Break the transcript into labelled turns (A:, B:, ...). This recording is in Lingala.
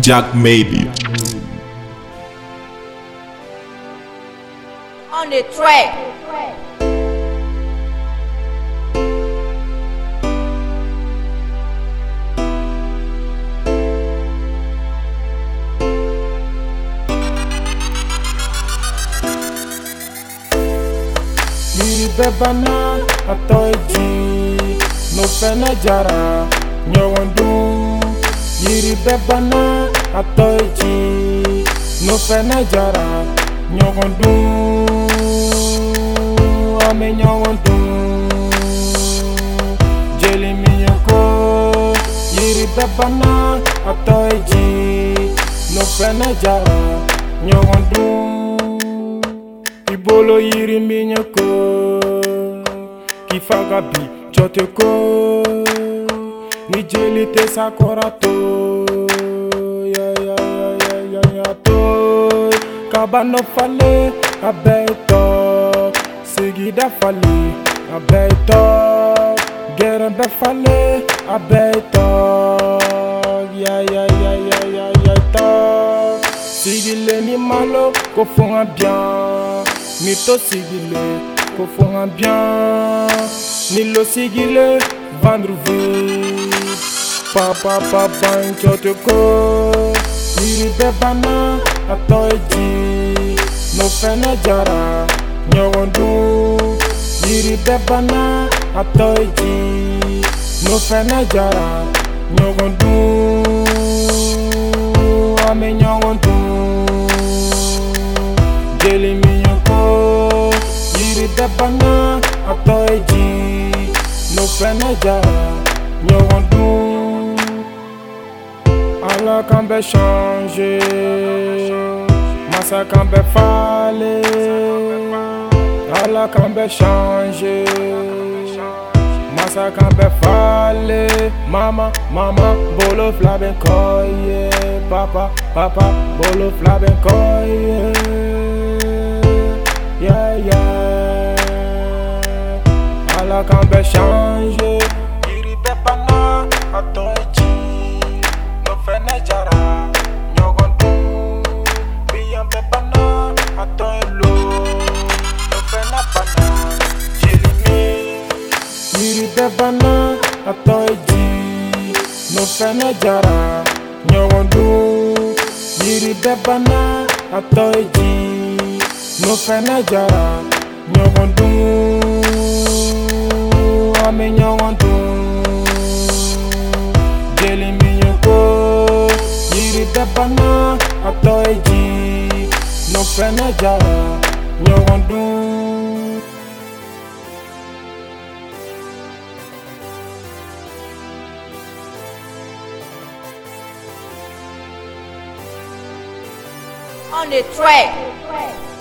A: Jack Maybe. On the track.
B: Bebana, I thought you no fene jara nyowandu yiri bebana atoji no fene jara nyowandu ame nyowandu jeli miyako yiri bebana atoji no fene jara nyowandu ibolo yiri miyako kifaga bi చొతుకో నీ జేలితే సాకోరాతో తో కబన్నో ఫలే అబ్బైతో సిగిడ ఫలి అబ్బైతో గెరంబె ఫలే అబ్బైతో sigile ni malo ko fonga bien mito sigile ko fonga bien Nilo sigile vandruvi Pa pa pa pa nkyotoko Niri bebana atoiji No fene jara nyawondu Niri bebana atoiji No fene jara nyawondu Ame nyawondu Jeli minyoko Niri bebana atoiji peneja ɲɔgɔndun ala kan bɛ change masa kan bɛ fale ala kan bɛ change masa kan bɛ fale mama mama bolo fila papa papa bolo fila bɛ la cambe chanje Yiri bepana ato No fene jara nyogon tu Biyan bepana ato elo No fene pana jiri mi Yiri bepana ato No fene jara nyogon tu Yiri bepana ato No fene jara nyogon tu pano atoi ji no prene jala nyo On the track.